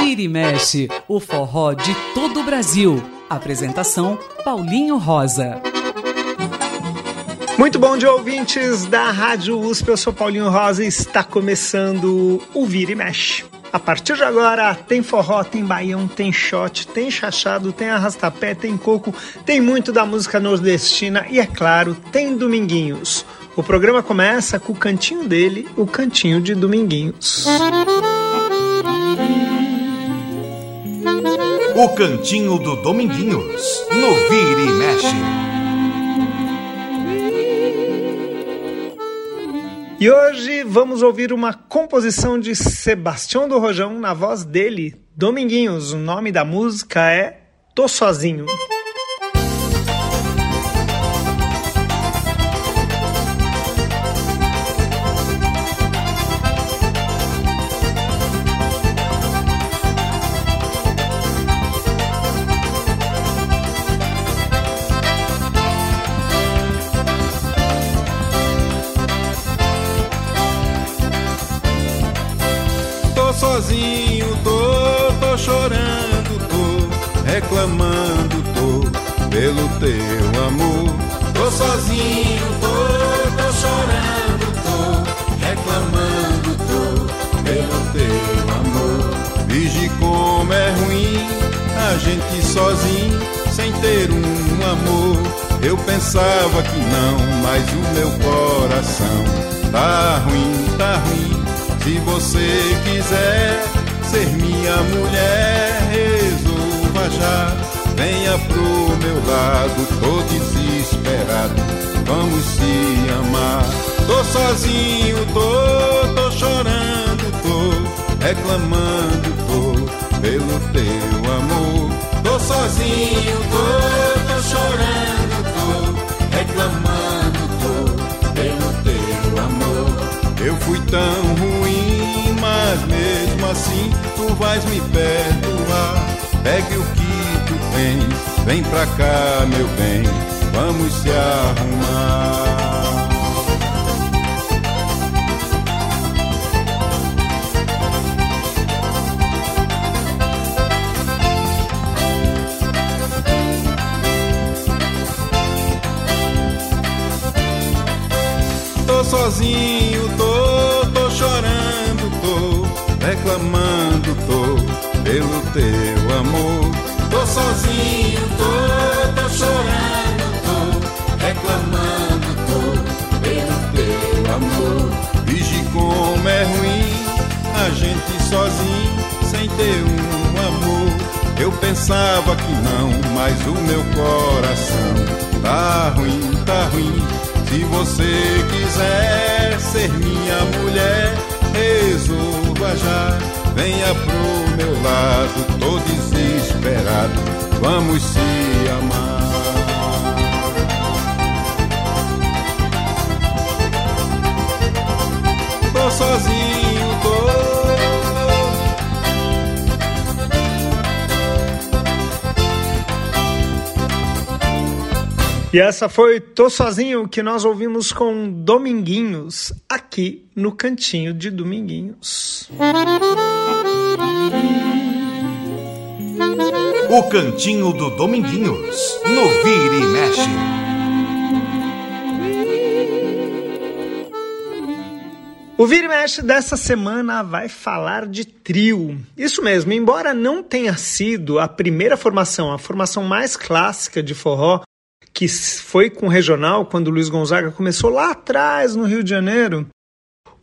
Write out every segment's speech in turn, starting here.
Vira e mexe, o forró de todo o Brasil. Apresentação Paulinho Rosa. Muito bom dia, ouvintes da Rádio USP. Eu sou Paulinho Rosa e está começando o Vira e Mexe. A partir de agora tem forró, tem baião, tem shot, tem chachado, tem arrastapé, tem coco, tem muito da música nordestina e, é claro, tem Dominguinhos. O programa começa com o cantinho dele, o cantinho de Dominguinhos. O cantinho do Dominguinhos, no Vira e Mexe. E hoje vamos ouvir uma composição de Sebastião do Rojão na voz dele, Dominguinhos. O nome da música é Tô Sozinho. A gente sozinho, sem ter um amor. Eu pensava que não, mas o meu coração tá ruim, tá ruim. Se você quiser ser minha mulher, resolva já. Venha pro meu lado, tô desesperado. Vamos se amar. Tô sozinho, tô, tô chorando, tô reclamando, tô pelo teu sozinho, tô, tô chorando, tô reclamando, tô pelo teu amor. Eu fui tão ruim, mas mesmo assim tu vais me perdoar. Pegue o que tu tens, vem pra cá, meu bem, vamos se arrumar. Pelo teu amor. Tô sozinho, tô, tô chorando, tô reclamando, tô pelo teu amor. Vige como é ruim a gente sozinho, sem ter um amor. Eu pensava que não, mas o meu coração tá ruim, tá ruim. Se você quiser ser minha mulher, resolva já. Venha pro meu lado, tô desesperado. Vamos se amar. Tô sozinho, E essa foi Tô Sozinho, que nós ouvimos com Dominguinhos, aqui no Cantinho de Dominguinhos. O cantinho do Dominguinhos, no Vira e Mexe. O Vira e Mexe dessa semana vai falar de trio. Isso mesmo, embora não tenha sido a primeira formação, a formação mais clássica de forró, que foi com o regional quando o Luiz Gonzaga começou lá atrás no Rio de Janeiro,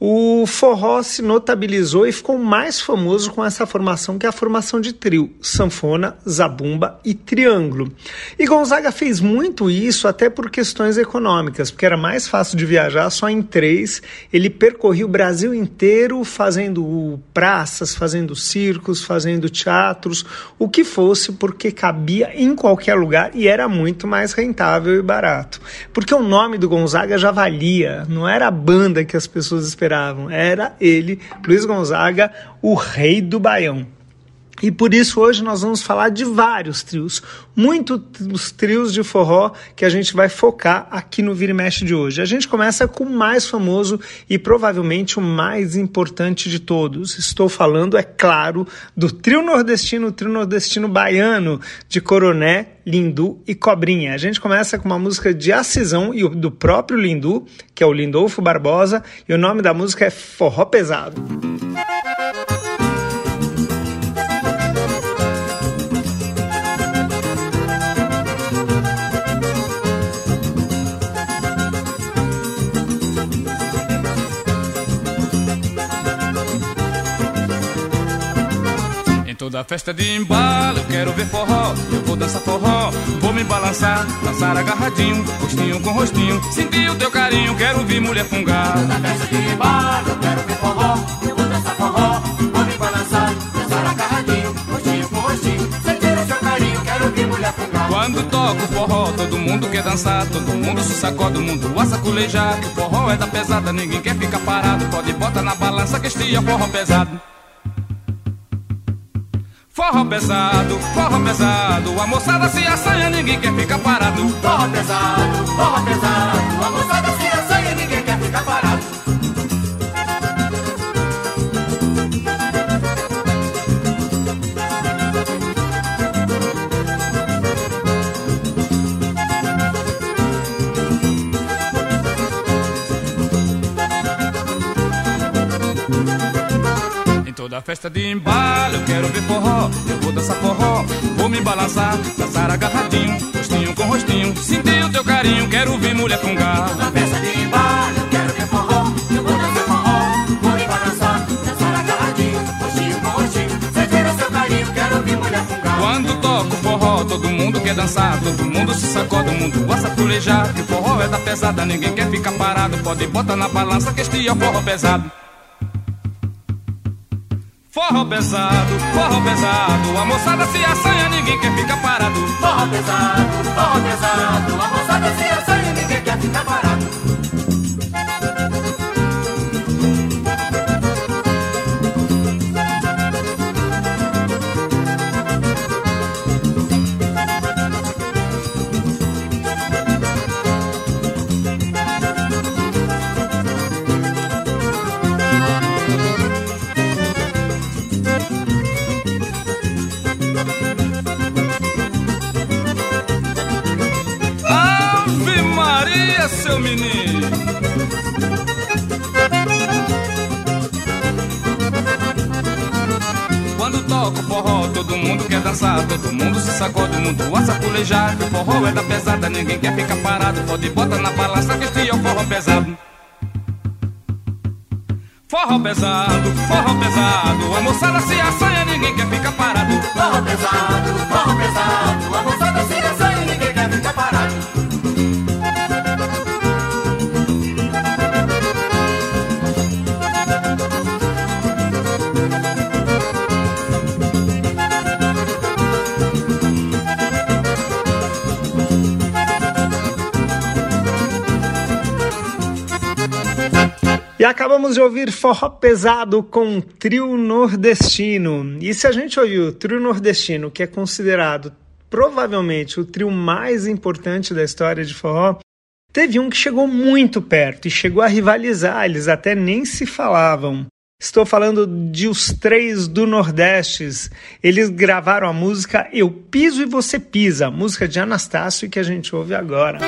o forró se notabilizou e ficou mais famoso com essa formação que é a formação de trio, sanfona, zabumba e triângulo. E Gonzaga fez muito isso até por questões econômicas, porque era mais fácil de viajar só em três. Ele percorria o Brasil inteiro fazendo praças, fazendo circos, fazendo teatros, o que fosse, porque cabia em qualquer lugar e era muito mais rentável e barato. Porque o nome do Gonzaga já valia, não era a banda que as pessoas esperavam esperavam. Era ele, Luiz Gonzaga, o rei do Baião. E por isso hoje nós vamos falar de vários trios, muitos trios de forró que a gente vai focar aqui no Vira e Mexe de hoje. A gente começa com o mais famoso e provavelmente o mais importante de todos. Estou falando, é claro, do trio nordestino, trio nordestino baiano de Coroné, Lindu e Cobrinha. A gente começa com uma música de Acisão e do próprio Lindu, que é o Lindolfo Barbosa, e o nome da música é Forró Pesado. Toda festa de embalo, eu quero ver forró, eu vou dançar forró, vou me balançar, dançar agarradinho, rostinho com rostinho, sentir o teu carinho, quero ver mulher fungar. Toda festa de embalo, eu quero ver forró, eu vou dançar forró, vou me balançar, dançar agarradinho, rostinho com rostinho, sentir o teu carinho, quero ver mulher fungar. Quando toco forró, todo mundo quer dançar, todo mundo se sacode, o mundo a saculejar, que o forró é da pesada, ninguém quer ficar parado, pode botar na balança que este é forró pesado. Forró pesado, forró pesado, a moçada se assanha, ninguém quer ficar parado. Forró pesado, forró pesado, a moçada se toda festa de embalo, eu quero ver forró, eu vou dançar forró, vou me balançar, dançar agarradinho, rostinho com rostinho, sentir o teu carinho, quero ver mulher fungar. Toda festa de embalo, eu quero ver forró, eu vou dançar forró, vou me balançar, dançar agarradinho, rostinho com rostinho, sentir o seu carinho, quero ver mulher fungar. Quando toco forró, todo mundo quer dançar, todo mundo se sacode, o mundo gosta pulejar, que o forró é da pesada, ninguém quer ficar parado, pode botar na balança que este é o forró pesado. Forró pesado, forró pesado, a moçada se assanha, ninguém quer ficar parado. Forró pesado, forró pesado, a moçada se assanha, ninguém quer ficar parado. Menino. Quando toco forró, todo mundo quer dançar, todo mundo se sacode, o mundo a saculejar. Que o forró é da pesada, ninguém quer ficar parado. Pode botar na balança que este é o forró pesado. Forró pesado, forró pesado, a moçada se assanha, ninguém quer ficar parado. Forró pesado, forró pesado, a moçada se E acabamos de ouvir Forró Pesado com Trio Nordestino. E se a gente ouviu o Trio Nordestino, que é considerado provavelmente o trio mais importante da história de forró, teve um que chegou muito perto e chegou a rivalizar, eles até nem se falavam. Estou falando de Os Três do Nordeste. Eles gravaram a música Eu Piso e Você Pisa, música de Anastácio que a gente ouve agora.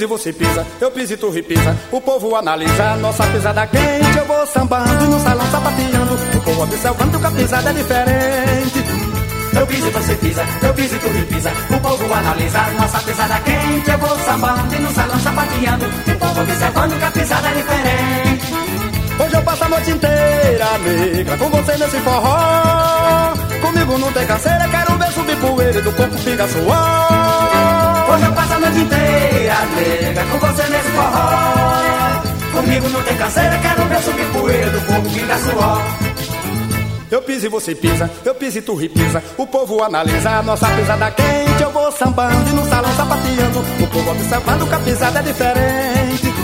Piso e você pisa, eu piso e tu repisa. O povo analisa nossa pisada quente. Eu vou sambando no salão sapateando. O povo observando que a pisada é diferente. Eu piso e você pisa, eu piso e tu repisa. O povo analisa nossa pisada quente. Eu vou sambando e no salão sapateando. O povo observando que a pisada é diferente. Hoje eu passo a noite inteira, negra, com você nesse forró. Comigo não tem canseira, quero ver subir poeira do corpo fica suor. Hoje eu passo a noite inteira, nega, com você nesse forró. Comigo não tem canseira, quero ver subir poeira do corpo fica suor. Eu piso e você pisa, eu piso e tu repisa. O povo analisa a nossa pisada quente. Eu vou sambando e no salão sapateando. O povo observando que a pisada é diferente.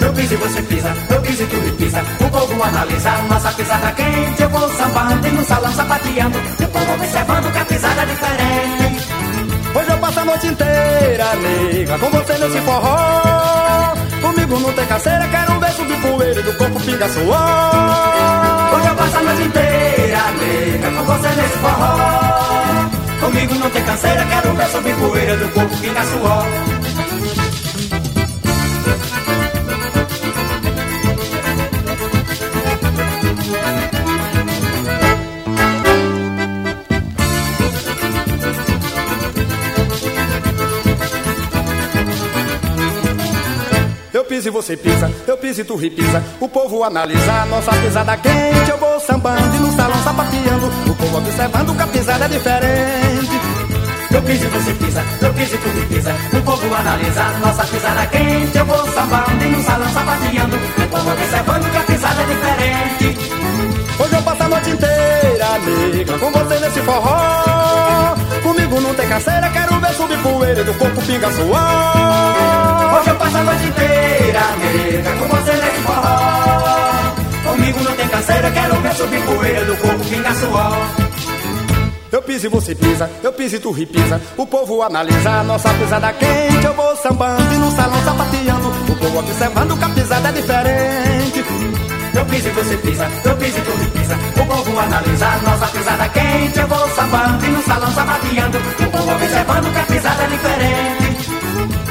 Eu piso e você pisa, eu piso e tu repisa. O povo analisa a nossa pisada quente. Eu vou sambando e no salão sapateando. O povo observando que a pisada é diferente. Passo a noite inteira, nega, com você nesse forró. Comigo não tem caceira, quero ver subir poeira do corpo pinga suor. Hoje eu passo a noite inteira, nega, com você nesse forró. Comigo não tem canseira, quero ver subir poeira do corpo pinga suor. Piso e você pisa, eu piso e tu repisa. O povo analisa nossa pisada quente. Eu vou sambando e no salão sapateando. O povo observando que a pisada é diferente. Eu piso e você pisa, eu piso e tu repisa. O povo analisa nossa pisada quente. Eu vou sambando e no salão sapateando. O povo observando que a pisada é diferente. Hoje eu passo a noite inteira, nega, com você nesse forró. Comigo não tem canseira, quero ver subir poeira do corpo pinga suor. Hoje eu passo a noite inteira, nega, com você nesse forró. Comigo não tem canseira, quero ver subir poeira do corpo pinga suor. Eu piso e você pisa, eu piso e tu repisa. O povo analisa a nossa pisada quente. Eu vou sambando e no salão sapateando. O povo observando que a pisada é diferente. Eu piso e você pisa, eu piso e tu repisa. O povo analisa a nossa pisada quente. Eu vou sambando e no salão sapateando. O povo observando que a pisada é diferente.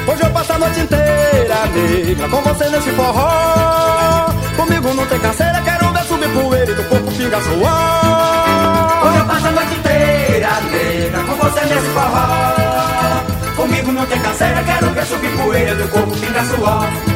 Hoje eu passo a noite inteira, nega, com você nesse forró. Comigo não tem canseira, quero ver subir poeira e do corpo pinga suor. Hoje eu passo a noite inteira, nega, com você nesse forró. Comigo não tem canseira, quero ver subir poeira do corpo pinga suor.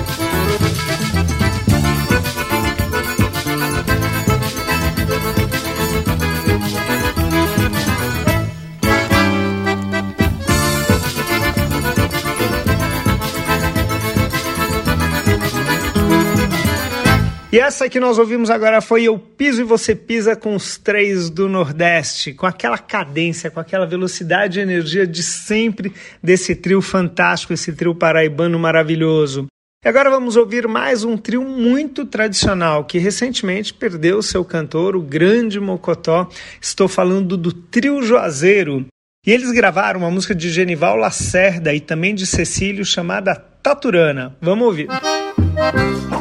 E essa que nós ouvimos agora foi Eu Piso e Você Pisa com os três do Nordeste, com aquela cadência, com aquela velocidade e energia de sempre desse trio fantástico, esse trio paraibano maravilhoso. E agora vamos ouvir mais um trio muito tradicional que recentemente perdeu seu cantor, o grande Mocotó. Estou falando do Trio Juazeiro. E eles gravaram uma música de Genival Lacerda e também de Cecílio chamada Taturana. Vamos ouvir. Eita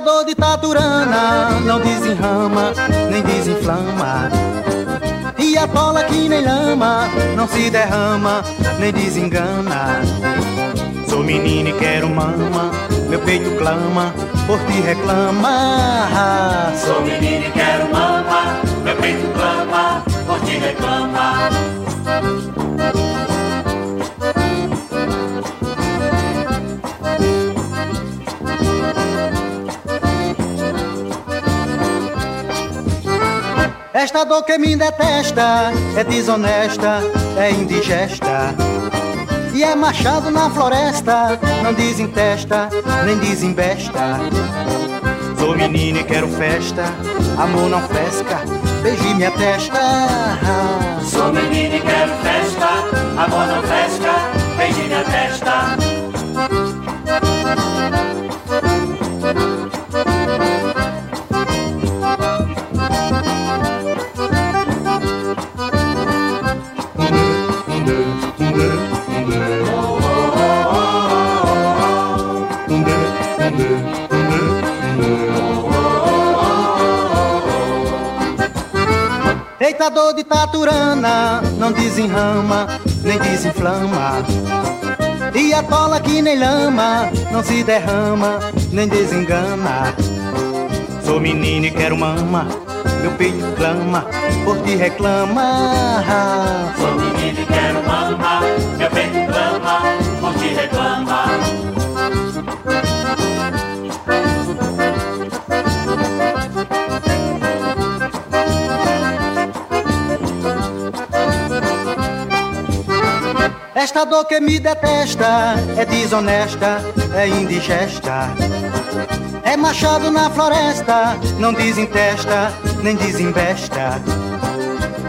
dor de taturana, não desenrama, nem desinflama. E a bola que nem lama, não se derrama, nem desengana. Sou menino e quero mama, meu peito clama, por ti reclama. Sou menino e quero mama, meu peito clama, por ti reclama. Esta dor que me detesta é desonesta, é indigesta. E é machado na floresta, não desentesta, nem desembesta. Sou menino e quero festa, amor não fresca, beije minha testa. Sou menino e quero festa, amor não fresca, beije minha testa. Taturana, não desenrama, nem desinflama. E a tola que nem lama, não se derrama, nem desengana. Sou menino e quero mama, meu peito clama, por ti reclama. Sou menino e quero mama, meu peito clama, por ti reclama. Esta dor que me detesta é desonesta, é indigesta. É machado na floresta, não desintesta, nem desinvesta.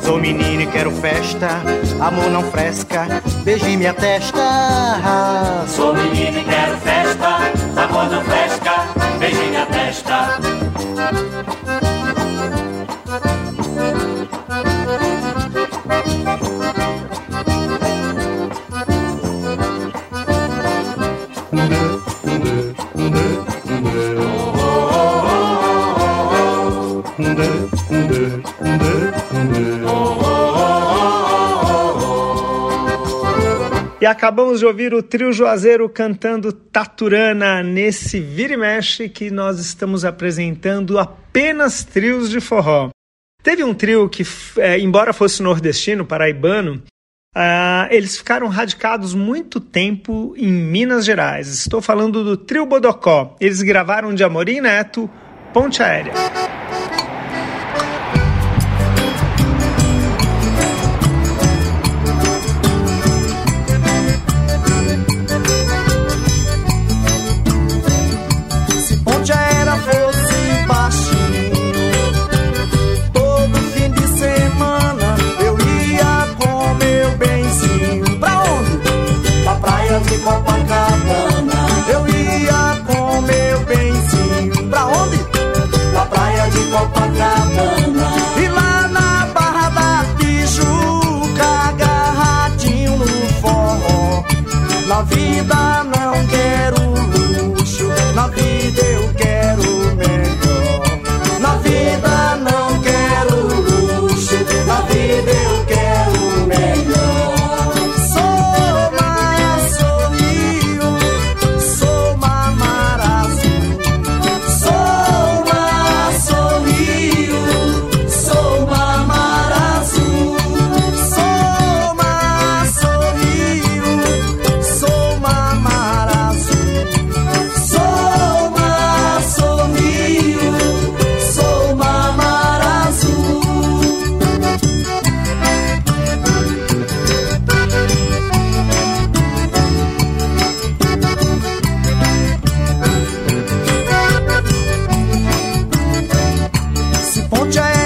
Sou menino e quero festa, amor não fresca, beije minha testa. Sou menino e quero festa, amor não fresca, beije minha testa. Acabamos de ouvir o trio Juazeiro cantando Taturana nesse Vira e Mexe que nós estamos apresentando apenas trios de forró. Teve um trio que, é, embora fosse nordestino, paraibano, Uh, eles ficaram radicados muito tempo em Minas Gerais. Estou falando do Trio Bodocó. Eles gravaram de Amorim Neto, Ponte Aérea. poncha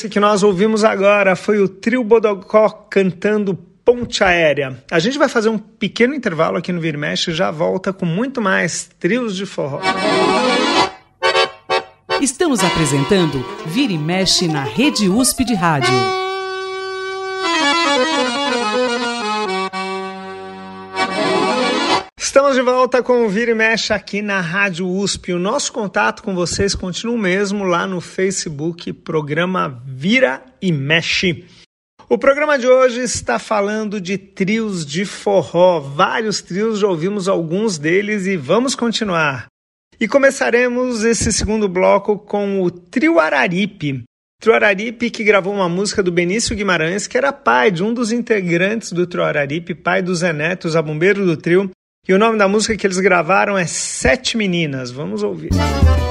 esse que nós ouvimos agora foi o Trio Bodocó cantando Ponte Aérea. A gente vai fazer um pequeno intervalo aqui no Vir Mexe e já volta com muito mais trios de forró. Estamos apresentando Vira e Mexe na Rede USP de Rádio. Estamos de volta com o Vira e Mexe aqui na Rádio USP. O nosso contato com vocês continua o mesmo lá no Facebook, programa Vira e Mexe. O programa de hoje está falando de trios de forró, vários trios, já ouvimos alguns deles e vamos continuar. E começaremos esse segundo bloco com o Trio Araripe. Trio Araripe que gravou uma música do Benício Guimarães, que era pai de um dos integrantes do Trio Araripe, pai do Zé Neto, a bombeiro do trio, e o nome da música que eles gravaram é Sete Meninas. Vamos ouvir. Meu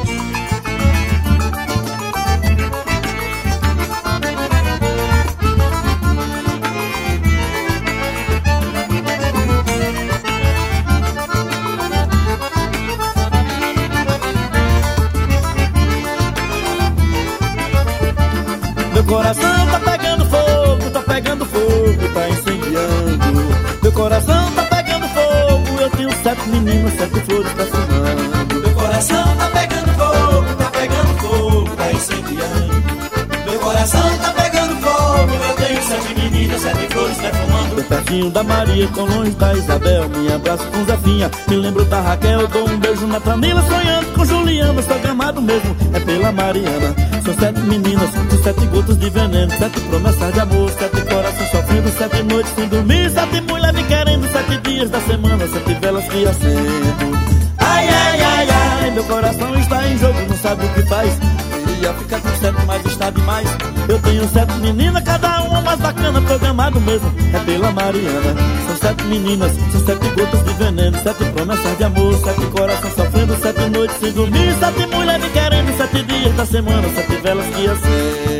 da Maria, longe da Isabel, me abraço com Zefinha, me lembro da Raquel, dou um beijo na Tamila, sonhando com Juliana, sou gamado mesmo, é pela Mariana. São sete meninas, com sete gotas de veneno, sete promessas de amor, sete corações sofrendo, sete noites sem dormir, sete mulheres me querendo, sete dias da semana, sete velas que acendo. Ai, ai, ai, ai, meu coração está em jogo, não sabe o que faz. Queria ficar com sete, mas está demais. Eu tenho sete meninas, cada uma mais bacana, programado mesmo, é pela Mariana. São sete meninas, são sete gotas de veneno, sete promessas de amor, sete corações sofrendo, sete noites sem dormir, sete mulheres me querendo, sete dias da semana, sete velas que acendo.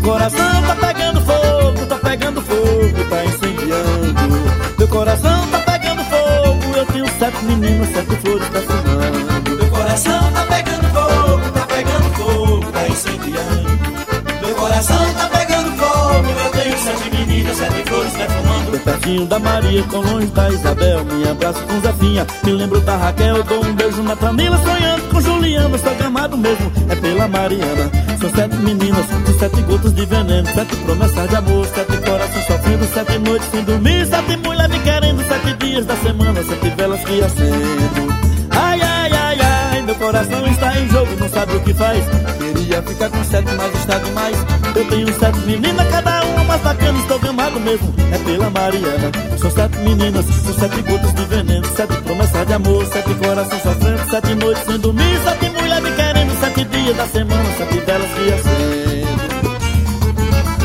Meu coração tá pegando fogo, tá pegando fogo, tá incendiando. Meu coração tá pegando fogo, eu tenho sete meninos, sete flores perfumando. Meu coração tá pegando fogo, tá pegando fogo, tá incendiando. Meu coração tá pegando fogo, eu tenho sete meninas, sete flores perfumando. Bem pertinho da Maria, com longe da Isabel, me abraço com Zefinha, me lembro da Raquel, dou um beijo na Camila, sonhando com Juliana, sou gamado mesmo, é pela Mariana. São sete meninas, sete gotas de veneno Sete promessas de amor, sete corações sofrendo Sete noites sem dormir, sete mulheres me querendo Sete dias da semana, sete velas que acendo. Ai, ai, ai, ai, meu coração está em jogo Não sabe o que faz. Queria ficar com sete, mas está demais. Eu tenho sete meninas, cada uma mais bacana Estou gamado mesmo, é pela Mariana. São sete meninas, são sete gotas de veneno. Sete promessas de amor, sete corações sofrendo Sete noites sem dormir, sete mulheres me querendo. Sete dias da semana, sete velas que acendo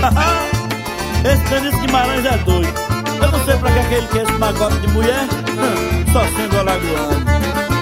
Esse Benício Guimarães é doido. Eu não sei pra que, é que quer esse magote de mulher. Só sendo alagoano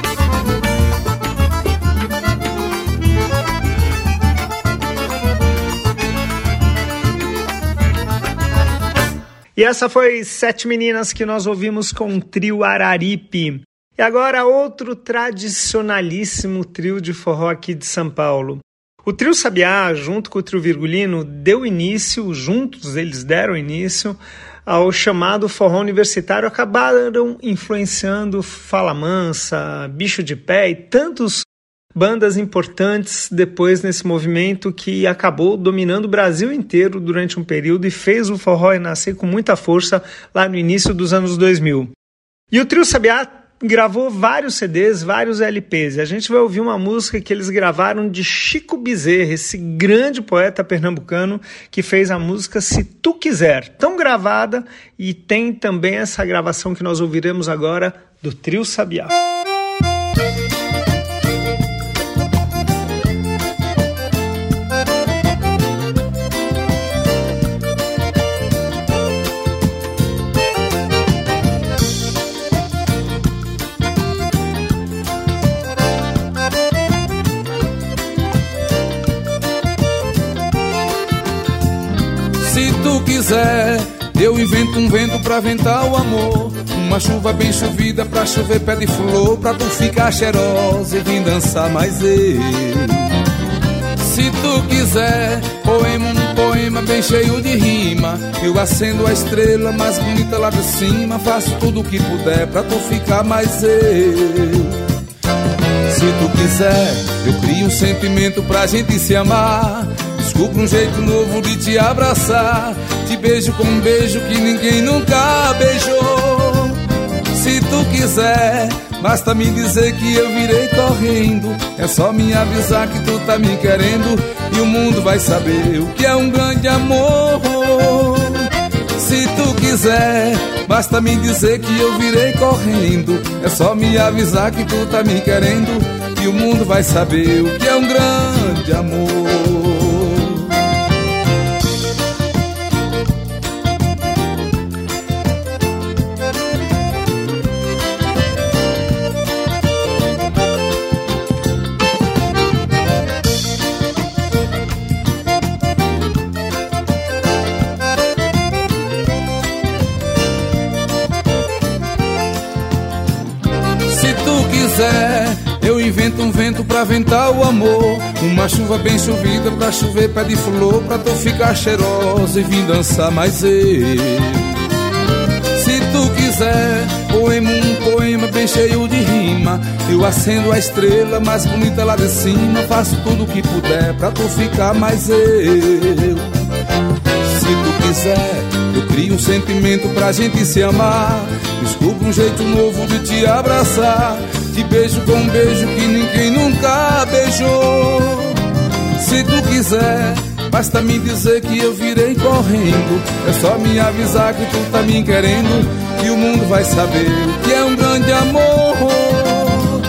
E essa foi Sete Meninas que nós ouvimos com o trio Araripe. E agora outro tradicionalíssimo trio de forró aqui de São Paulo. O trio Sabiá, junto com o trio Virgulino, deu início, juntos eles deram início ao chamado forró universitário, acabaram influenciando Fala Mansa, Bicho de Pé e tantos bandas importantes depois nesse movimento que acabou dominando o Brasil inteiro durante um período e fez o forró nascer com muita força lá no início dos anos 2000. E o trio Sabiá gravou vários CDs, vários LPs. E a gente vai ouvir uma música que eles gravaram de Chico Bezerra, esse grande poeta pernambucano que fez a música Se Tu Quiser, tão gravada e tem também essa gravação que nós ouviremos agora do Trio Sabiá. Quiser, eu invento um vento pra ventar o amor. Uma chuva bem chovida pra chover pé de flor, pra tu ficar cheirosa e vir dançar mais eu. Se tu quiser, poema um poema bem cheio de rima. Eu acendo a estrela mais bonita lá de cima. Faço tudo o que puder pra tu ficar mais eu. Se tu quiser, eu crio um sentimento pra gente se amar. Descubro um jeito novo de te abraçar. Te beijo com um beijo que ninguém nunca beijou. Se tu quiser, basta me dizer que eu virei correndo. É só me avisar que tu tá me querendo e o mundo vai saber o que é um grande amor. Se tu quiser, basta me dizer que eu virei correndo. É só me avisar que tu tá me querendo e o mundo vai saber o que é um grande amor. Vento pra ventar o amor. Uma chuva bem chovida pra chover pé de flor. Pra tu ficar cheirosa e vir dançar mais eu. Se tu quiser, poema um poema bem cheio de rima. Eu acendo a estrela mais bonita lá de cima. Faço tudo o que puder pra tu ficar mais eu. Se tu quiser, eu crio um sentimento pra gente se amar. Desculpa um jeito novo de te abraçar. Te beijo com um beijo que ninguém nunca beijou. Se tu quiser, basta me dizer que eu virei correndo. É só me avisar que tu tá me querendo. E o mundo vai saber que é um grande amor.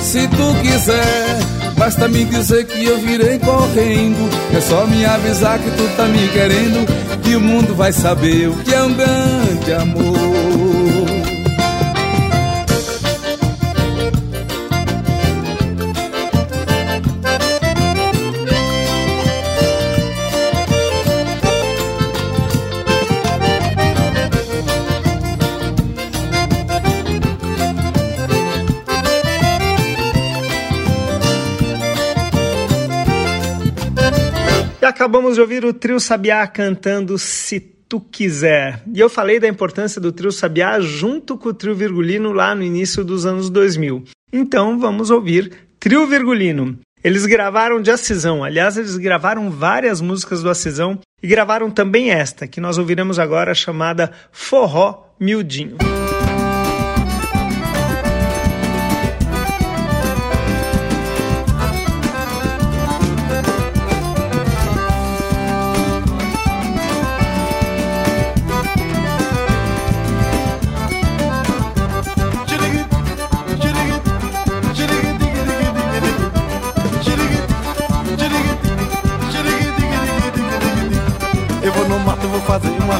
Se tu quiser, basta me dizer que eu virei correndo. É só me avisar que tu tá me querendo. E o mundo vai saber o que é um grande amor. Acabamos de ouvir o Trio Sabiá cantando Se Tu Quiser. E eu falei da importância do Trio Sabiá junto com o Trio Virgulino lá no início dos anos 2000. Então vamos ouvir Trio Virgulino. Eles gravaram de Acisão, aliás, eles gravaram várias músicas do Acisão e gravaram também esta, que nós ouviremos agora, chamada Forró Miudinho.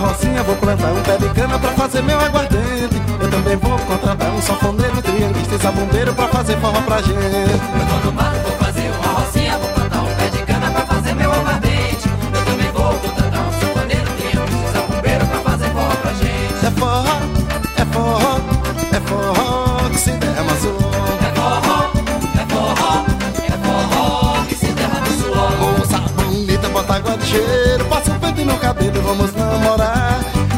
Fazer uma rocinha, vou plantar um pé de cana pra fazer meu aguardente. Eu também vou contratar um sanfoneiro, trianguista e zabumbeiro pra fazer forró pra gente. Eu vou no mato, vou fazer uma rocinha, vou plantar um pé de cana pra fazer meu aguardente. Eu também vou contratar um sanfoneiro, trianguista e zabumbeiro pra fazer forró pra gente. É forró, é forró, é forró que se derrama suor. É forró, é forró, é forró que se derrama suor. Moça bonita, bota água de cheiro, passa o vento no cabelo, vamos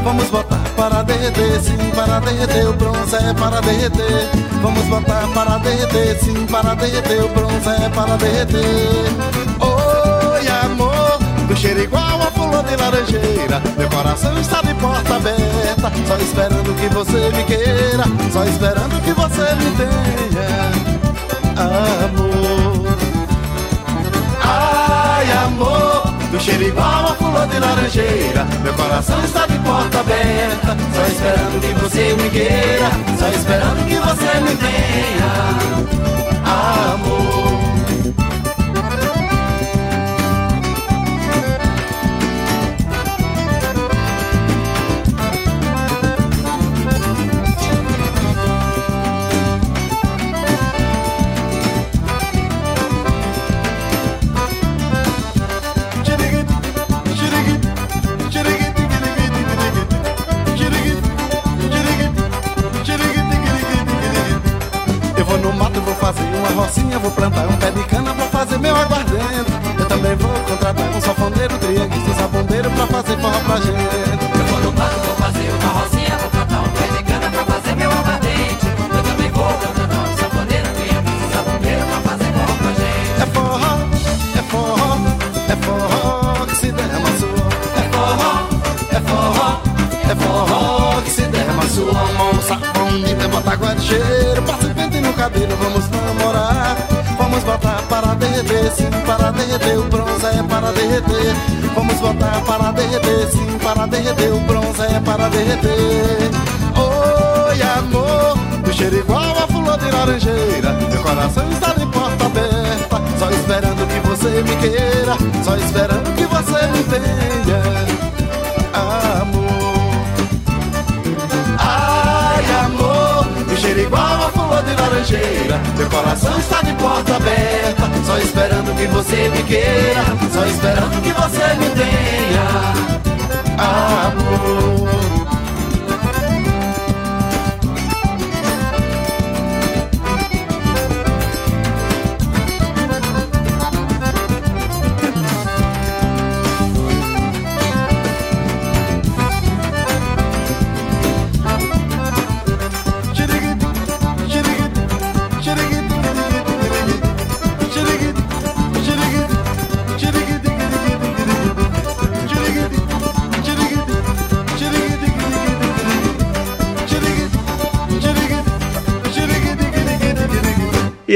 Vamos botar para derreter, sim, para derreter o bronze é para derreter. Vamos botar para derreter, sim, para derreter o bronze é para derreter. Oi, amor, do cheiro igual a flor de laranjeira. Meu coração está de porta aberta, só esperando que você me queira, só esperando que você me tenha. Amor. Ai, do cheiro igual a flor de laranjeira. Meu coração está de porta aberta, só esperando que você me queira, só esperando que você me tenha. Amor. Contratar um pé de cana pra fazer meu aguardente. Eu também vou contratar um safoneiro, trianguista e sabondeiro pra fazer forró pra gente. Eu vou no pato, vou fazer uma rocinha, vou plantar um pé de cana pra fazer meu aguardente. Eu também vou contratar um safoneiro, trianguista e sabondeiro pra fazer forró pra gente. É forró, é forró, é forró que se derrama suor. É forró, é forró, é forró que se derrama suor. Moça bonita, bota de cheiro, passa o pente no cabelo, vamos namorar. Vamos botar para derreter, sim, para derreter, o bronze é para derreter. Vamos botar para derreter, sim, para derreter, o bronze é para derreter. Oi, amor, o cheiro igual a flor de laranjeira. Meu coração está de porta aberta, só esperando que você me queira, só esperando que você me tenha. Amor. Cheiro igual a flor de laranjeira. Meu coração está de porta aberta, só esperando que você me queira, só esperando que você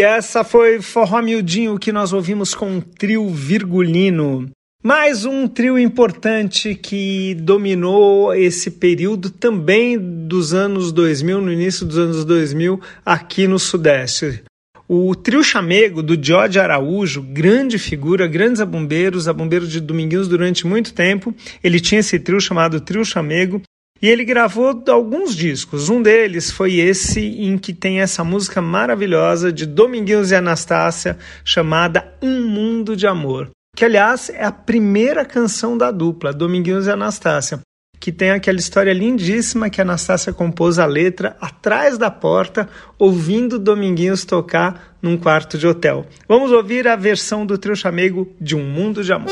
E essa foi Forró Miudinho que nós ouvimos com um trio virgulino. Mais um trio importante que dominou esse período também dos anos 2000, no início dos anos 2000, aqui no Sudeste. O trio chamego do Jorge Araújo, grande figura, grandes abumbeiros, abumbeiro de Dominguinhos durante muito tempo. Ele tinha esse trio chamado Trio Chamego e ele gravou alguns discos. Um deles foi esse em que tem essa música maravilhosa de Dominguinhos e Anastácia chamada Um Mundo de Amor. Que, aliás, é a primeira canção da dupla, Dominguinhos e Anastácia, que tem aquela história lindíssima que Anastácia compôs a letra atrás da porta, ouvindo Dominguinhos tocar num quarto de hotel. Vamos ouvir a versão do trio chamego de Um Mundo de Amor.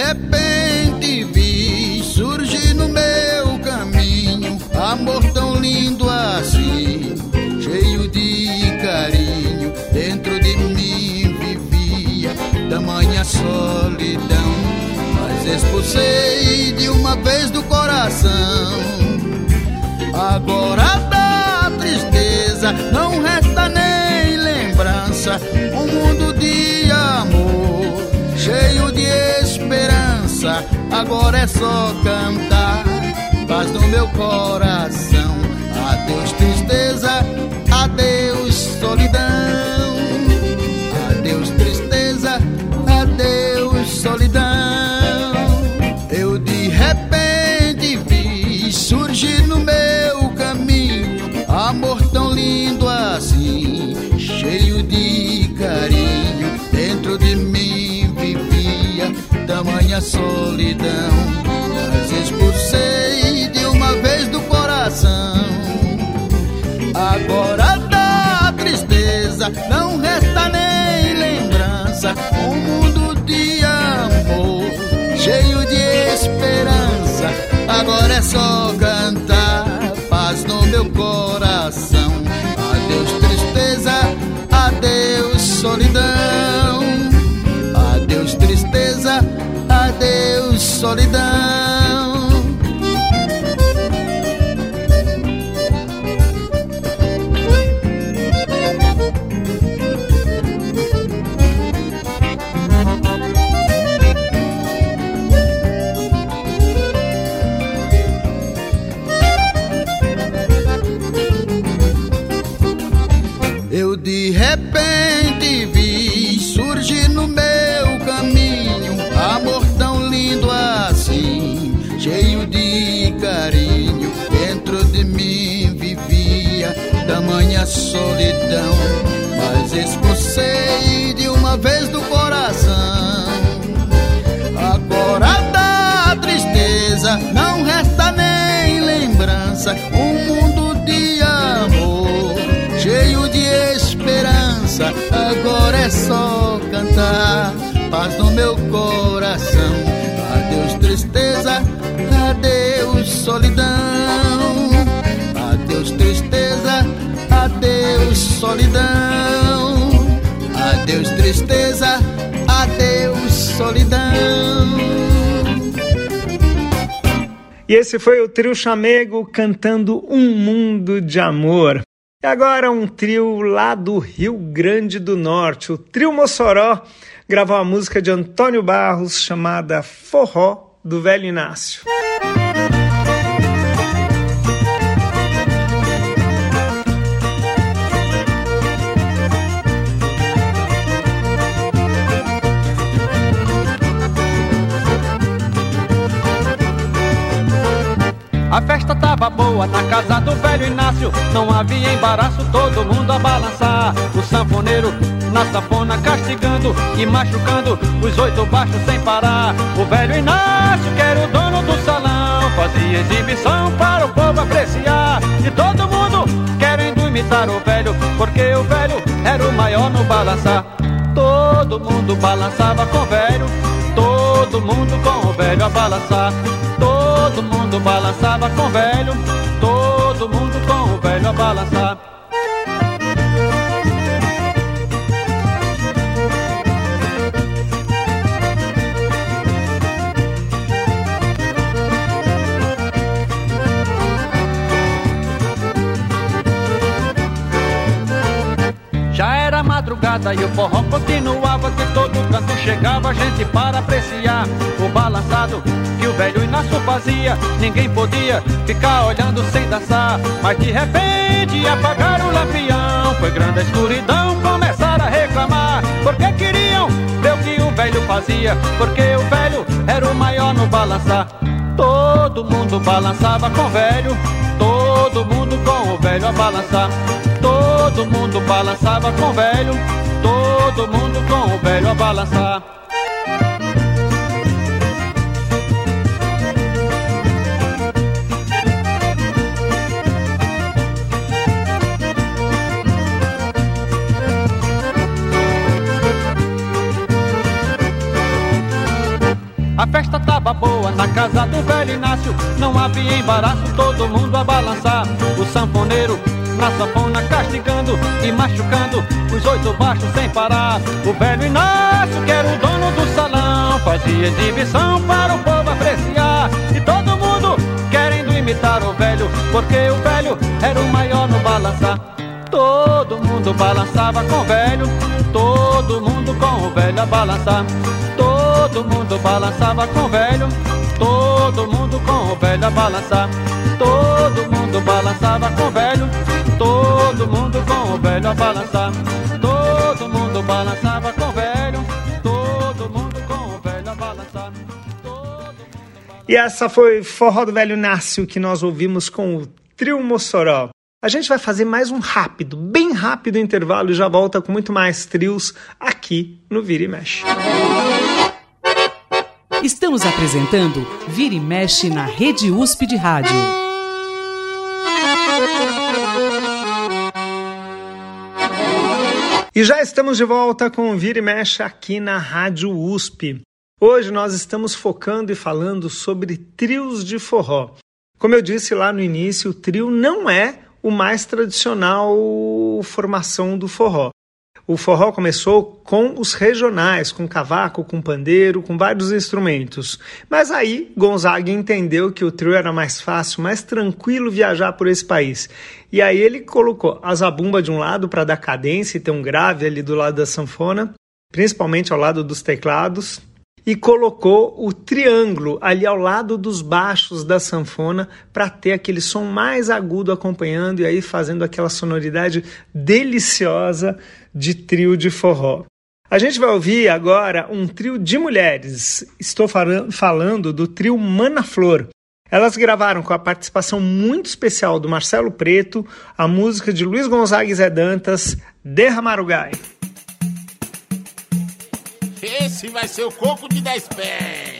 Repente vi surgir no meu caminho amor tão lindo assim, cheio de carinho. Dentro de mim vivia tamanha solidão, mas expulsei de uma vez do coração. Agora da tristeza não resta nem lembrança, um mundo de amor cheio de Agora é só cantar, paz no meu coração. Adeus, tristeza, adeus, solidão. Solidão. Mas expulsei de uma vez do coração. Agora da tristeza não resta nem lembrança. Um mundo de amor, cheio de esperança. Agora é só cantar paz no meu coração. Adeus, tristeza, adeus, solidão. Solidão. Solidão. Adeus tristeza, adeus solidão. E esse foi o trio Chamego cantando Um Mundo de Amor. E agora um trio lá do Rio Grande do Norte, o Trio Mossoró, gravou a música de Antônio Barros chamada Forró do Velho Inácio. Boa na casa do velho Inácio. Não havia embaraço, todo mundo a balançar. O sanfoneiro na sanfona castigando e machucando os oito baixos sem parar. O velho Inácio, que era o dono do salão, fazia exibição para o povo apreciar. E todo mundo querendo imitar o velho, porque o velho era o maior no balançar. Todo mundo balançava com o velho, todo mundo com o velho a balançar. Todo mundo balançava com o velho, todo mundo com o velho a balançar. Madrugada e o forró continuava De todo canto chegava gente para apreciar O balançado que o velho Inácio fazia. Ninguém podia ficar olhando sem dançar Mas de repente apagaram o lampião. Foi grande a escuridão, começaram a reclamar. Porque queriam ver o que o velho fazia? Porque o velho era o maior no balançar. Todo mundo balançava com o velho Todo mundo com o velho a balançar Todo mundo balançava com o velho, todo mundo com o velho a balançar. A festa boa na casa do velho Inácio, não havia embaraço, todo mundo a balançar. O sanfoneiro na sanfona castigando e machucando os oito baixos sem parar. O velho Inácio, que era o dono do salão, fazia exibição para o povo apreciar. E todo mundo querendo imitar o velho, porque o velho era o maior no balançar. Todo mundo balançava com o velho, todo mundo com o velho a balançar. Todo mundo balançava com o velho, todo mundo com o velho a balançar. Todo mundo balançava com o velho, todo mundo com o velho a balançar. Todo mundo balançava com o velho, todo mundo com o velho a balançar. E essa foi Forró do Velho Nácio que nós ouvimos com o Trio Mossoró. A gente vai fazer mais um rápido, bem rápido intervalo e já volta com muito mais trios aqui no Vira e Mexe. Estamos apresentando Vira e Mexe na Rede USP de Rádio. E já estamos de volta com Vira e Mexe aqui na Rádio USP. Hoje nós estamos focando e falando sobre trios de forró. Como eu disse lá no início, o trio não é o mais tradicional formação do forró. O forró começou com os regionais, com cavaco, com pandeiro, com vários instrumentos. Mas aí Gonzaga entendeu que o trio era mais fácil, mais tranquilo viajar por esse país. E aí ele colocou a zabumba de um lado para dar cadência e ter um grave ali do lado da sanfona, principalmente ao lado dos teclados, e colocou o triângulo ali ao lado dos baixos da sanfona para ter aquele som mais agudo acompanhando e aí fazendo aquela sonoridade deliciosa de trio de forró. A gente vai ouvir agora um trio de mulheres. Estou falando do trio Mana Flor. Elas gravaram com a participação muito especial do Marcelo Preto a música de Luiz Gonzaga Zé Dantas, Derramar o Gai. Esse vai ser o coco de 10 pés.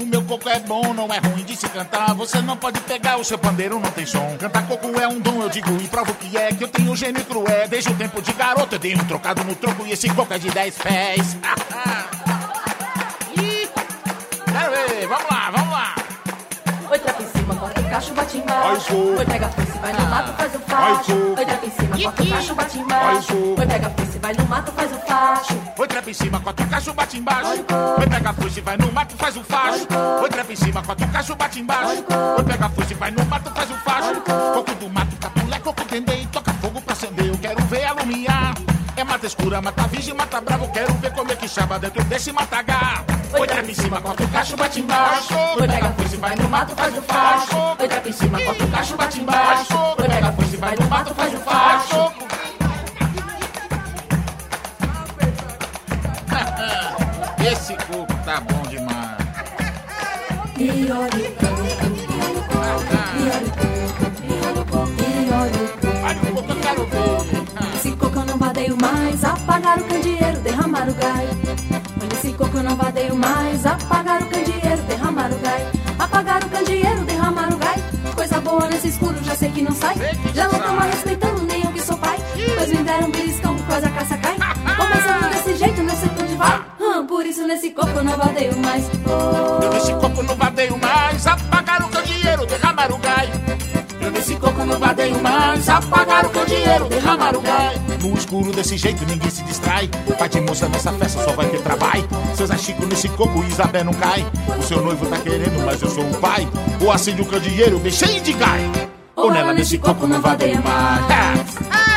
O meu coco é bom, não é ruim de se cantar. Você não pode pegar o seu pandeiro, não tem som. Cantar coco é um dom, eu digo e provo que é. Que eu tenho gênio cruel. Desde o tempo de garoto eu dei um trocado no troco e esse coco é de 10 pés. Ih, Quero ver, vamos lá, vamos lá. Cacho, bate embaixo. Oi, pega a foice, vai no mato, faz o facho. Oi, trepa em cima, corta o cacho, bate embaixo. Oi, pega a foice, vai no mato, faz o facho. Oi, trepa em cima, quatro cacho, bate embaixo. Oi, pega a foice, vai no mato, faz o facho. Oi, trepa em cima, quatro cacho, bate embaixo. Oi, pega a foice, vai no mato, faz o facho. Coco do mato, capulé, coco tendê e toca fogo pra acender. Eu quero ver alumiar. É mata escura, mata virgem, mata bravo. Quero ver como é que chama dentro desse matagar. Oi, trepa em cima, quatro cacho, bate embaixo. Oi, pega a foice, vai no mato, faz o facho. Oi, trepa em cima, quatro cacho, bate embaixo. Oi, pega a foice, vai no mato, faz o facho. Esse coco tá bom demais. E o e o e o e o e o. Olha o coco, eu quero ver. Vadeio mais, apagar o candeeiro, derramar o gai. Olha esse coco eu não vadeio mais, apagar o candeeiro, derramar o gai. Apagar o candeeiro, derramar o gai. Coisa boa nesse escuro, já sei que não sai. Já não tão respeitando nem eu que sou pai. Pois me deram um beliscão, quase a caça cai. Começando desse jeito, sei pra onde vai. Hum, por isso nesse coco eu não vadeio mais. Eu nesse coco não vadeio mais, apagar o candeeiro, derramar o gai. Eu nesse coco não vadeio mais, apagar o candeeiro, derramar o gai. No escuro desse jeito ninguém se distrai. Pai de moça nessa festa só vai ter trabalho. Seu Zé Chico nesse coco Isabel não cai. O seu noivo tá querendo, mas eu sou o pai. Ou acende o candeeiro, deixei de gai. Ou nela nesse coco não vadeio mais. E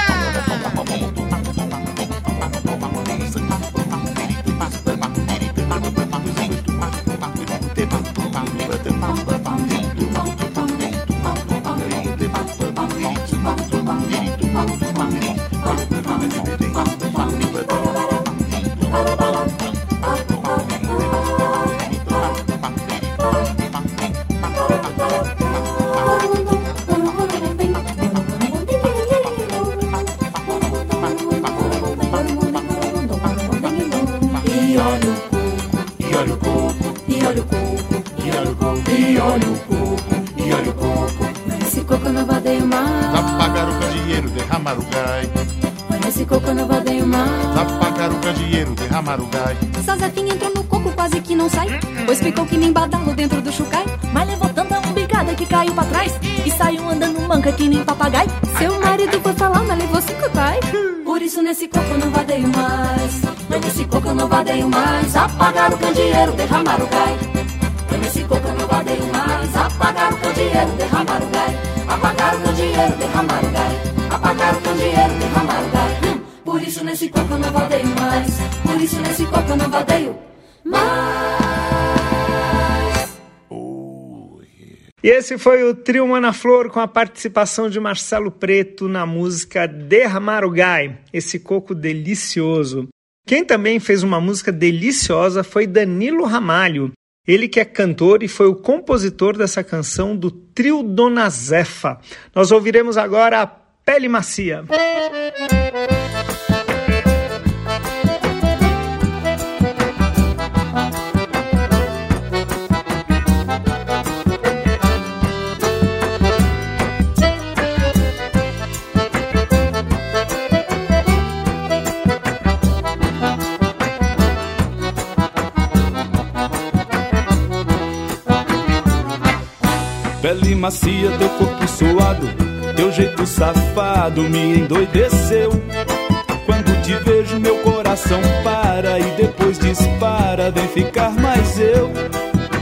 mais. Mas nesse coco eu não vadeio mais. Apagar o candeeiro, derramar o gai. E esse foi o Trio Mana Flor com a participação de Marcelo Preto na música Derramar o Gai, esse coco delicioso. Quem também fez uma música deliciosa foi Danilo Ramalho. Ele que é cantor e foi o compositor dessa canção do Trio Dona Zefa. Nós ouviremos agora a Pele Macia. Macia, teu corpo suado, teu jeito safado me endoideceu. Quando te vejo, meu coração para e depois dispara, vem ficar mais eu.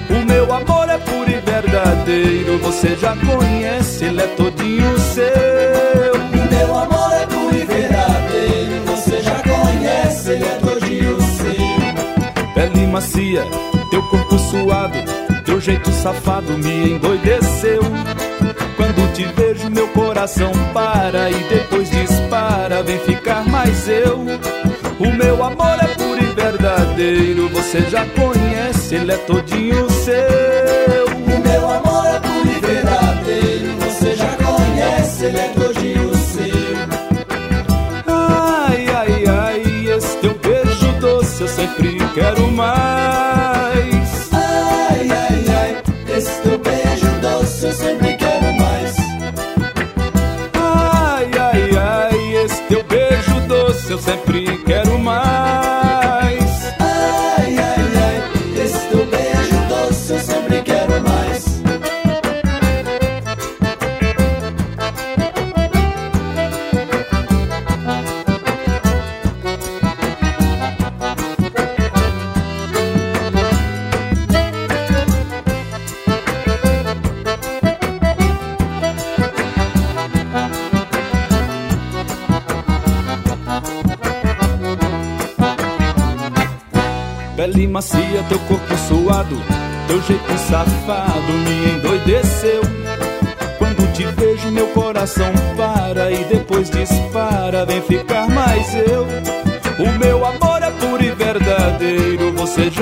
O meu amor é puro e verdadeiro, você já conhece, ele é todinho seu. O meu amor é puro e verdadeiro, você já conhece, ele é todinho seu. Pele macia, teu corpo suado, teu jeito safado me endoideceu. Quando te vejo, meu coração para e depois dispara. Vem ficar mais eu. O meu amor é puro e verdadeiro. Você já conhece, ele é todinho seu. O meu amor é puro e verdadeiro. Você já conhece, ele é todinho seu. Ai, ai, ai, esse teu é beijo doce eu sempre quero mais.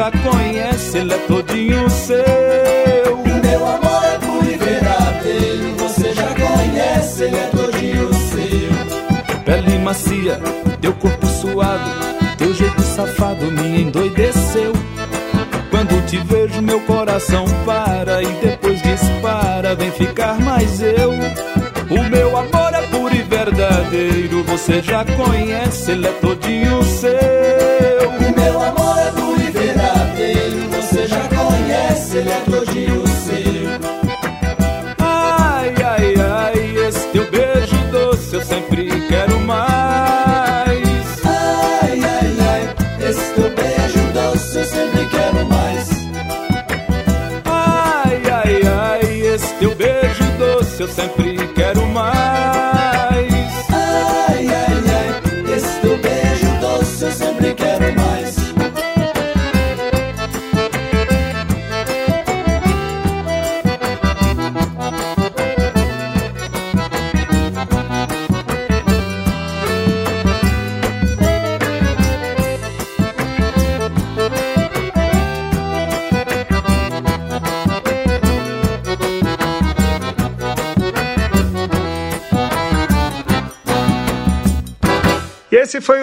Já conhece, ele é todinho seu. O meu amor é puro e verdadeiro, você já conhece, ele é todinho seu. Pele macia, teu corpo suado, teu jeito safado me endoideceu. Quando te vejo, meu coração para e depois dispara, vem ficar mais eu. O meu amor é puro e verdadeiro, você já conhece, ele é todinho seu. Eu sempre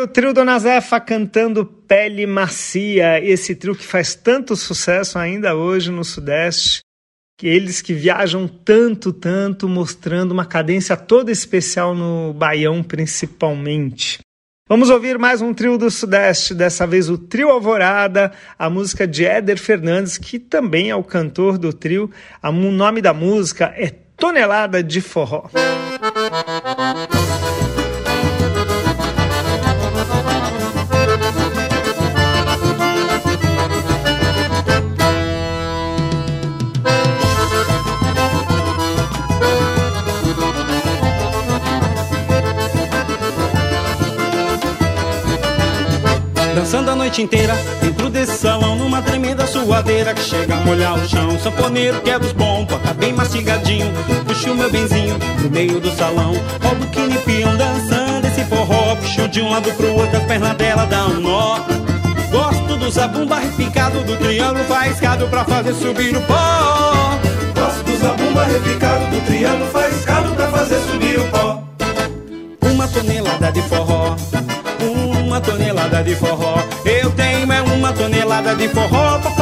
o trio Dona Zefa cantando Pele Macia, esse trio que faz tanto sucesso ainda hoje no Sudeste, que eles que viajam tanto, tanto, mostrando uma cadência toda especial no Baião principalmente. Vamos ouvir mais um trio do Sudeste, dessa vez o Trio Alvorada, a música de Éder Fernandes, que também é o cantor do trio. O nome da música é Tonelada de Forró. Noite inteira dentro desse salão Numa tremenda suadeira que chega a molhar o chão. Sanfoneiro quebra os bom, toca bem mastigadinho. Puxa o meu benzinho no meio do salão. Roda o quinipião dançando esse forró. Puxa de um lado pro outro, as pernas dela dá um nó. Gosto do zabumba repicado Do triângulo faiscado pra fazer subir o pó. Gosto do zabumba repicado do triângulo faiscado pra fazer subir o pó. Uma tonelada de forró uma tonelada de forró. Tonelada de forró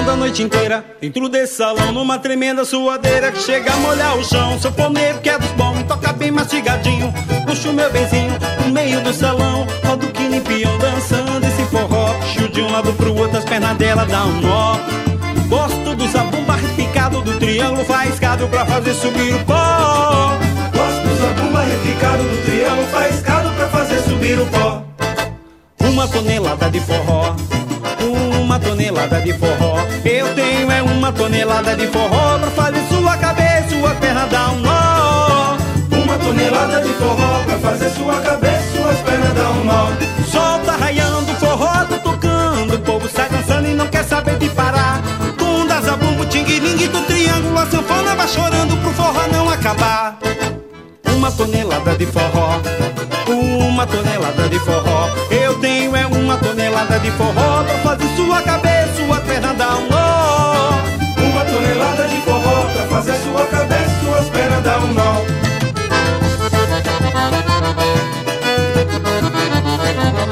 A noite inteira dentro desse salão Numa tremenda suadeira que chega a molhar o chão. Sanfoneiro que é dos bons, toca bem mastigadinho Puxa o meu benzinho no meio do salão. Roda o quinipião dançando esse forró Puxa de um lado pro outro, as pernas dela dá um nó. Gosto do zabumba repicado do triângulo faiscado Pra fazer subir o pó. Gosto do zabumba repicado do triângulo faiscado Pra fazer subir o pó. Uma tonelada de forró tonelada de forró. Eu tenho é uma tonelada de forró pra fazer sua cabeça, sua pernas dar um nó. Uma tonelada de forró pra fazer sua cabeça, suas pernas dar um nó. Sol tá raiando, forró tá tocando, o povo sai dançando e não quer saber de parar. Tunda, zabumbo, tingue-lingue do triângulo, a sanfona vai chorando pro forró não acabar. Uma tonelada de forró, uma tonelada de forró. Eu tenho é uma tonelada de forró pra fazer sua cabeça perna dar um nó. Uma tonelada de forró pra fazer sua cabeça, suas pernas dar um nó.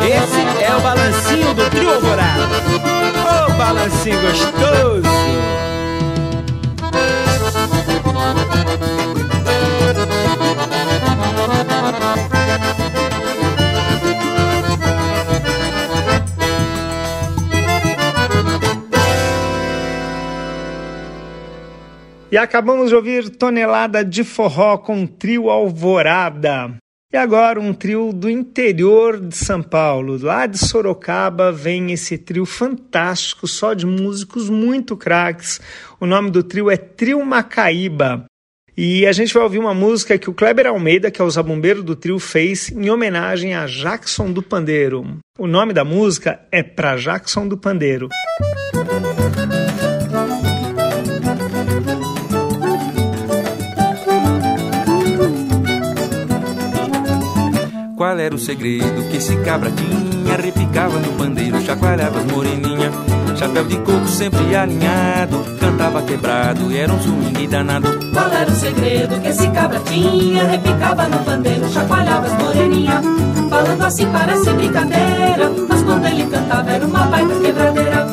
Esse é o balancinho do trio alvorada. Oh, balancinho gostoso! E acabamos de ouvir Tonelada de Forró com trio Alvorada. E agora um trio do interior de São Paulo, lá de Sorocaba, vem esse trio fantástico, só de músicos muito craques. O nome do trio é Trio Macaíba. E a gente vai ouvir uma música que o Kleber Almeida, que é o zabumbeiro do trio, fez em homenagem a Jackson do Pandeiro. O nome da música é Pra Jackson do Pandeiro. Qual era o segredo que esse cabra tinha? Repicava no pandeiro, chacoalhava as moreninha. Chapéu de coco sempre alinhado, cantava quebrado e era um swing danado. Qual era o segredo que esse cabra tinha? Repicava no pandeiro, chacoalhava as moreninha. Falando assim parece brincadeira, mas quando ele cantava era uma baita quebradeira.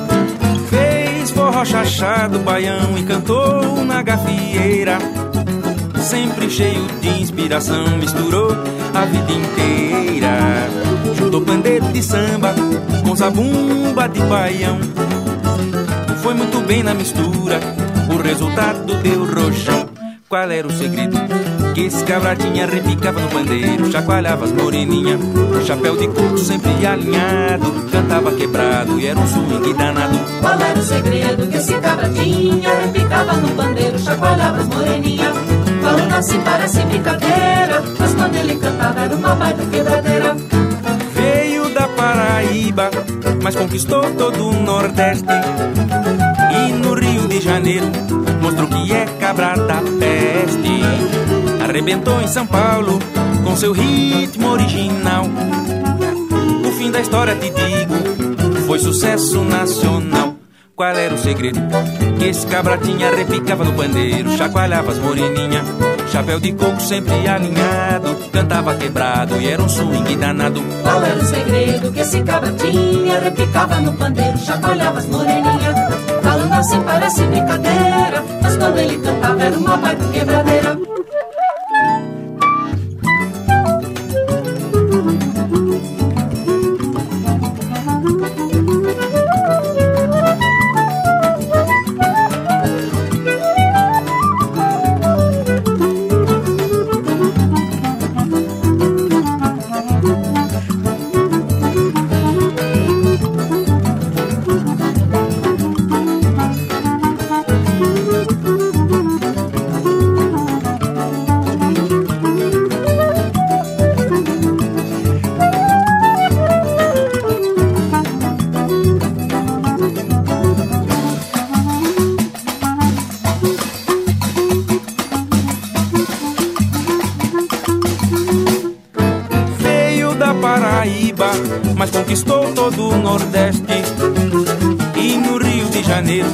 Fez forró chachado, baião e cantou na gafieira sempre cheio de inspiração, misturou a vida inteira. Juntou pandeiro de samba com zabumba de baião. Foi muito bem na mistura, o resultado deu rojão. Qual era o segredo? Que esse cabradinha repicava no pandeiro, chacoalhava as moreninha, chapéu de coco sempre alinhado, cantava quebrado e era um swing danado. Qual era o segredo? Que esse cabradinha repicava no pandeiro, chacoalhava as moreninha, falando assim parece brincadeira, mas quando ele cantava era uma baita quebradeira. Veio da Paraíba, mas conquistou todo o Nordeste. E no Rio de Janeiro mostrou que é cabra da peste. Arrebentou em São Paulo com seu ritmo original. O fim da história te digo, foi sucesso nacional. Qual era o segredo? Que esse cabra tinha repicava no pandeiro, chacoalhava as moreninha, chapéu de coco sempre alinhado, cantava quebrado e era um swing danado. Qual era o segredo? Que esse cabra tinha repicava no pandeiro, chacoalhava as moreninha, falando assim parece brincadeira, mas quando ele cantava era uma baita quebradeira. Paraíba, mas conquistou todo o Nordeste. E no Rio de Janeiro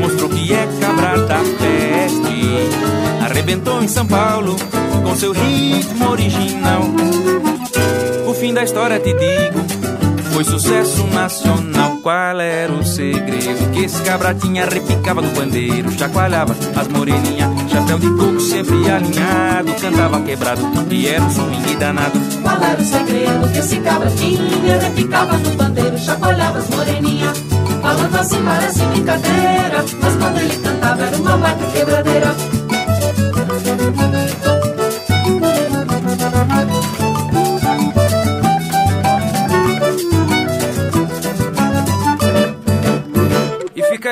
mostrou que é cabra da peste. Arrebentou em São Paulo com seu ritmo original. O fim da história te digo, foi sucesso nacional. Qual era o segredo? Que esse cabra tinha repicava no pandeiro, chacoalhava as moreninha, chapéu de coco sempre alinhado, cantava quebrado e era um swing danado. Qual era o segredo que esse cabra tinha? Repicava no bandeiro, chacoalhava as moreninha. Falando assim parece brincadeira, mas quando ele cantava era uma baita quebradeira.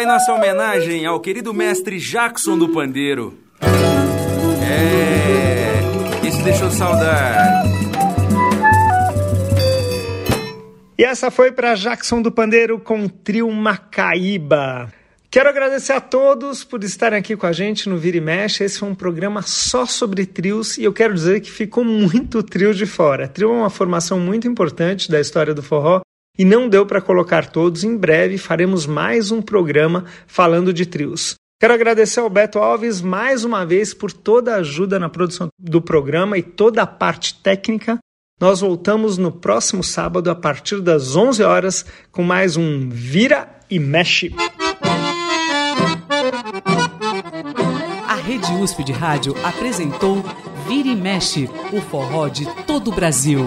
Aí nossa homenagem ao querido mestre Jackson do Pandeiro. É, esse deixou saudade. E essa foi para Jackson do Pandeiro com trio Macaíba. Quero agradecer a todos por estarem aqui com a gente no Vira e Mexe. Esse foi um programa só sobre trios e eu quero dizer que ficou muito trio de fora. Trio é uma formação muito importante da história do forró e não deu para colocar todos. Em breve faremos mais um programa falando de trios. Quero agradecer ao Beto Alves mais uma vez por toda a ajuda na produção do programa e toda a parte técnica. Nós voltamos no próximo sábado a partir das 11 horas com mais um Vira e Mexe. A Rede USP de Rádio apresentou Vira e Mexe, o forró de todo o Brasil.